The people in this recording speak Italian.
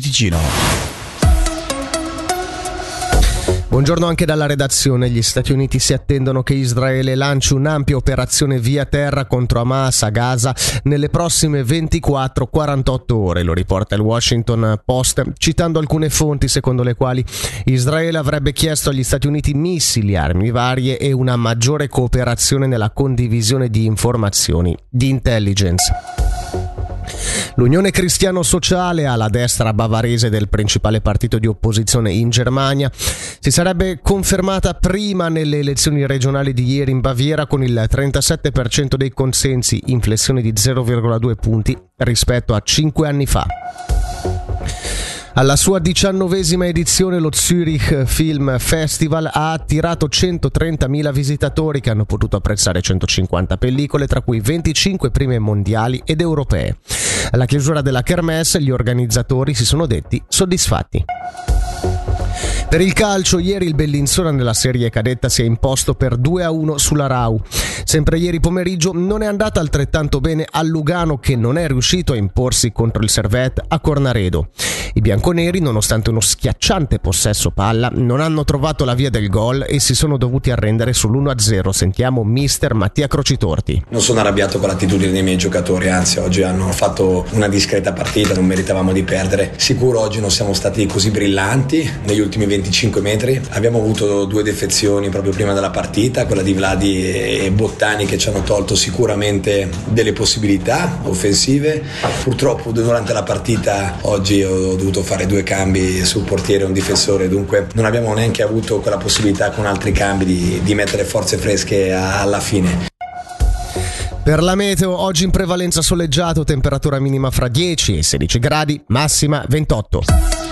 Ticino. Buongiorno anche dalla redazione. Gli Stati Uniti si attendono che Israele lanci un'ampia operazione via terra contro Hamas a Gaza nelle prossime 24-48 ore, lo riporta il Washington Post, citando alcune fonti secondo le quali Israele avrebbe chiesto agli Stati Uniti missili, armi varie e una maggiore cooperazione nella condivisione di informazioni di intelligence. L'Unione Cristiano Sociale alla destra bavarese del principale partito di opposizione in Germania si sarebbe confermata prima nelle elezioni regionali di ieri in Baviera con il 37% dei consensi, in flessione di 0,2 punti rispetto a cinque anni fa. Alla sua diciannovesima edizione lo Zurich Film Festival ha attirato 130.000 visitatori che hanno potuto apprezzare 150 pellicole, tra cui 25 prime mondiali ed europee. Alla chiusura della Kermesse gli organizzatori si sono detti soddisfatti. Per il calcio, ieri il Bellinzona nella serie cadetta si è imposto per 2 a 1 sulla Rau. Sempre ieri pomeriggio non è andata altrettanto bene a Lugano che non è riuscito a imporsi contro il Servette a Cornaredo. I bianconeri, nonostante uno schiacciante possesso palla, non hanno trovato la via del gol e si sono dovuti arrendere sull'1-0. Sentiamo mister Mattia Crocitorti. Non sono arrabbiato con l'attitudine dei miei giocatori, anzi oggi hanno fatto una discreta partita, non meritavamo di perdere. Sicuro oggi non siamo stati così brillanti negli ultimi 20 25 metri. Abbiamo avuto due defezioni proprio prima della partita, quella di Vladi e Bottani che ci hanno tolto sicuramente delle possibilità offensive. Purtroppo durante la partita oggi ho dovuto fare due cambi sul portiere e un difensore, dunque non abbiamo neanche avuto quella possibilità con altri cambi di, di mettere forze fresche alla fine. Per la meteo, oggi in prevalenza soleggiato, temperatura minima fra 10 e 16 gradi, massima 28.